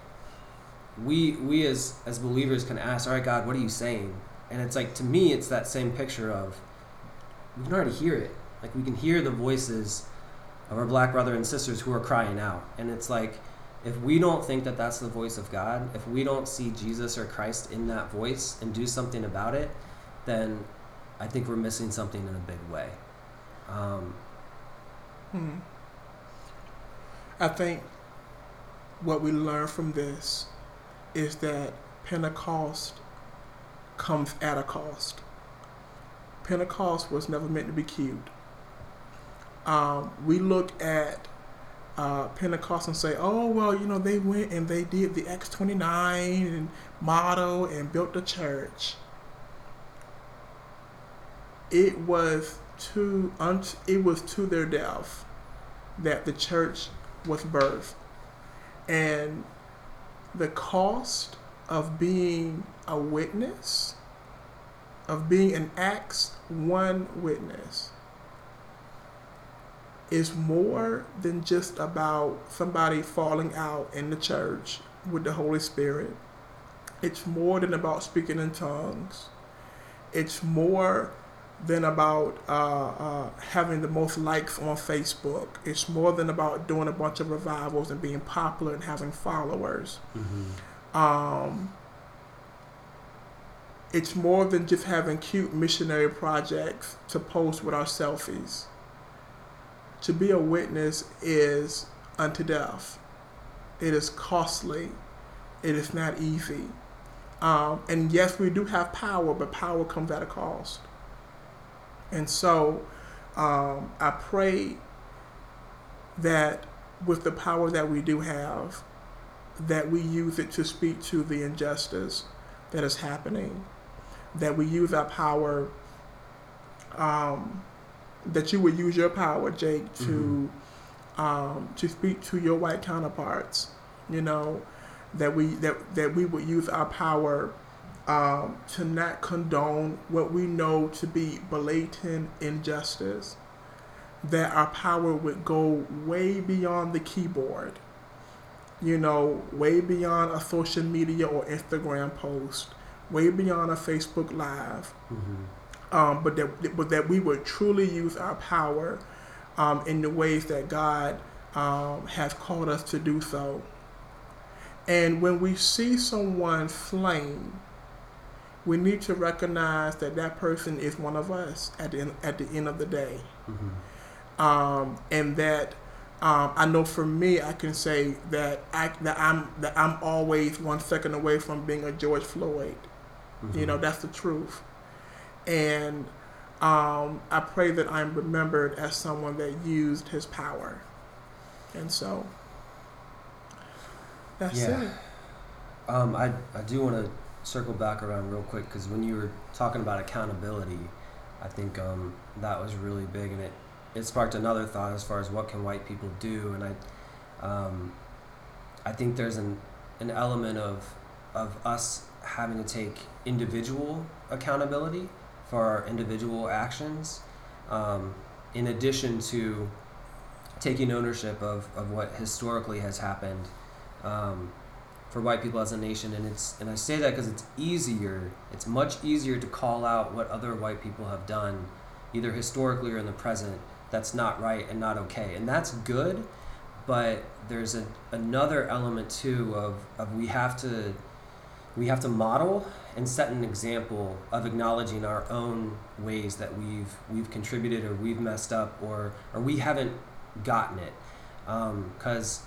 we we as as believers can ask, all right, God, what are you saying? And it's like to me, it's that same picture of we can already hear it. Like we can hear the voices of our black brother and sisters who are crying out, and it's like if we don't think that that's the voice of God, if we don't see Jesus or Christ in that voice and do something about it, then I think we're missing something in a big way. Um, Hmm. I think what we learn from this is that Pentecost comes at a cost. Pentecost was never meant to be cute. Um, we look at uh, Pentecost and say, oh, well, you know, they went and they did the Acts 29 and model and built the church. It was to it was to their death that the church was birthed. And the cost of being a witness, of being an Acts 1 witness, is more than just about somebody falling out in the church with the Holy Spirit. It's more than about speaking in tongues. It's more than about uh, uh, having the most likes on Facebook. It's more than about doing a bunch of revivals and being popular and having followers. Um, it's more than just having cute missionary projects to post with our selfies. To be a witness is unto death. It is costly. It is not easy. Um, and yes, we do have power, but power comes at a cost. And so um, I pray that with the power that we do have, that we use it to speak to the injustice that is happening, that we use our power, um, that you would use your power, Jake, to um, to speak to your white counterparts. You know, that we that that we would use our power um, to not condone what we know to be blatant injustice. That our power would go way beyond the keyboard you know, way beyond a social media or Instagram post, way beyond a Facebook Live, Mm-hmm. Um, but that but that we would truly use our power um, in the ways that God um, has called us to do so. And when we see someone slain, we need to recognize that that person is one of us at the end, at the end of the day Mm-hmm. um, and that um, I know for me, I can say that I that I'm that I'm always one second away from being a George Floyd. You know, that's the truth, and um, I pray that I'm remembered as someone that used his power, and so that's Yeah. it. Um, I, I do want to circle back around real quick because when you were talking about accountability, I think um, that was really big, and it it sparked another thought as far as what can white people do, and I um, I think there's an an element of of us having to take individual accountability for our individual actions, um, in addition to taking ownership of, of what historically has happened um, for white people as a nation. And it's and I say that because it's easier. It's much easier to call out what other white people have done, either historically or in the present. That's not right and not okay, and that's good. But there's a, another element too of, of we have to we have to model and set an example of acknowledging our own ways that we've we've contributed or we've messed up or or we haven't gotten it. Because um,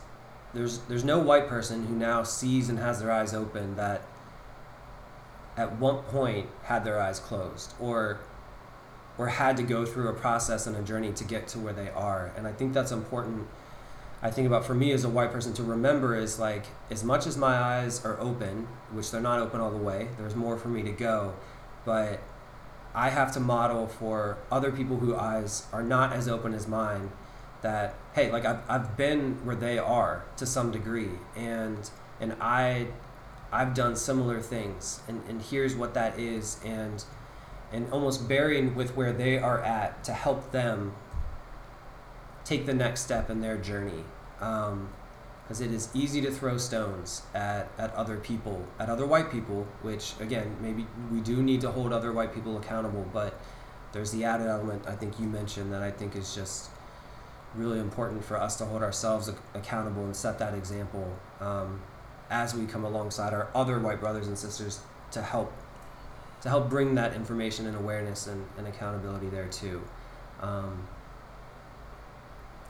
there's there's no white person who now sees and has their eyes open that at one point had their eyes closed or or had to go through a process and a journey to get to where they are. And i think that's important i think about for me as a white person to remember is like as much as my eyes are open which they're not open all the way there's more for me to go but i have to model for other people whose eyes are not as open as mine that hey like I've, I've been where they are to some degree and and i i've done similar things and, and here's what that is and and almost bearing with where they are at to help them take the next step in their journey because um, it is easy to throw stones at, at other people at other white people which again maybe we do need to hold other white people accountable but there's the added element i think you mentioned that i think is just really important for us to hold ourselves accountable and set that example um, as we come alongside our other white brothers and sisters to help to help bring that information and awareness and, and accountability there too. Um,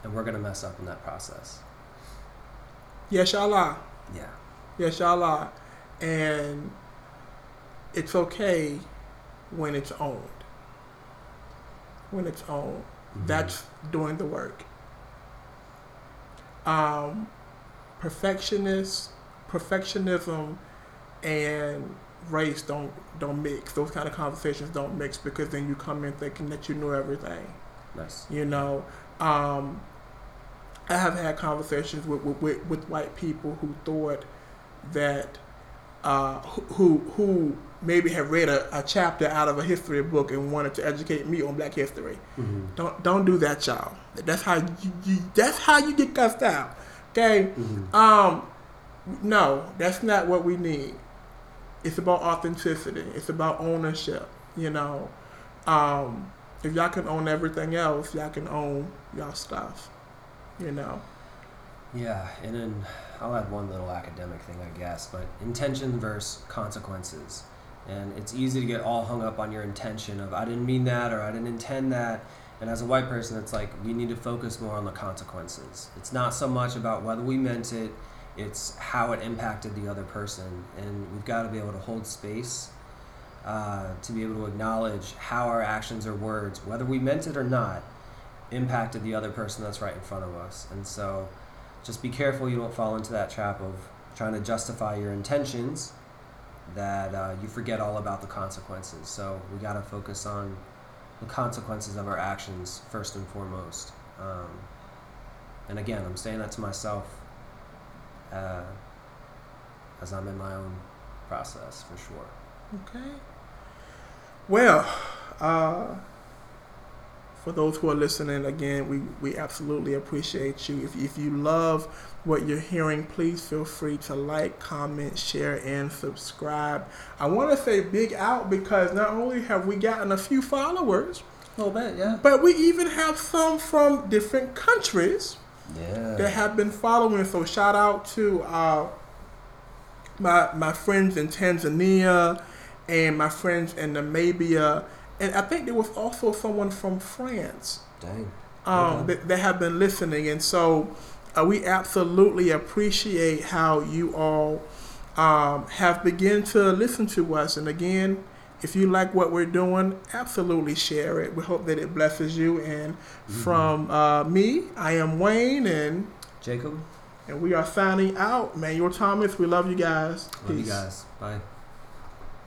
and we're gonna mess up in that process. Yes, y'all Yeah. Yes, y'all And it's okay when it's owned. When it's owned. Mm-hmm. That's doing the work um, perfectionist, perfectionism, and race don't don't mix. Those kind of conversations don't mix because then you come in thinking that you know everything. Nice. You know, um, I have had conversations with, with, with white people who thought that uh, who who maybe have read a, a, chapter out of a history book and wanted to educate me on Black history. Mm-hmm. Don't don't do that, y'all. That's how you, you that's how you get cussed out. Okay. Mm-hmm. Um, no, that's not what we need. It's about authenticity. It's about ownership. You know, um, if y'all can own everything else, y'all can own y'all stuff. You know. Yeah, and then I'll add one little academic thing, I guess, but intention versus consequences. And it's easy to get all hung up on your intention of I didn't mean that or I didn't intend that. And as a white person, it's like we need to focus more on the consequences. It's not so much about whether we meant it, it's how it impacted the other person. And we've got to be able to hold space uh, to be able to acknowledge how our actions or words, whether we meant it or not, impacted the other person that's right in front of us. And so just be careful you don't fall into that trap of trying to justify your intentions that uh, you forget all about the consequences. So we got to focus on the consequences of our actions first and foremost. Um, and again, I'm saying that to myself uh, as I'm in my own process for sure. Okay. Well, uh, for those who are listening, again, we, we absolutely appreciate you. If, if you love what you're hearing, please feel free to like, comment, share, and subscribe. I want to say big out because not only have we gotten a few followers, a little bit, yeah, but we even have some from different countries yeah. that have been following. So shout out to uh, my my friends in Tanzania and my friends in Namibia and I think there was also someone from France. Dang. Um, okay. that, that have been listening, and so uh, we absolutely appreciate how you all um, have begun to listen to us. And again, if you like what we're doing, absolutely share it. We hope that it blesses you. And mm-hmm. from uh, me, I am Wayne and Jacob, and we are signing out. Manuel Thomas, we love you guys. Love Peace. you guys. Bye.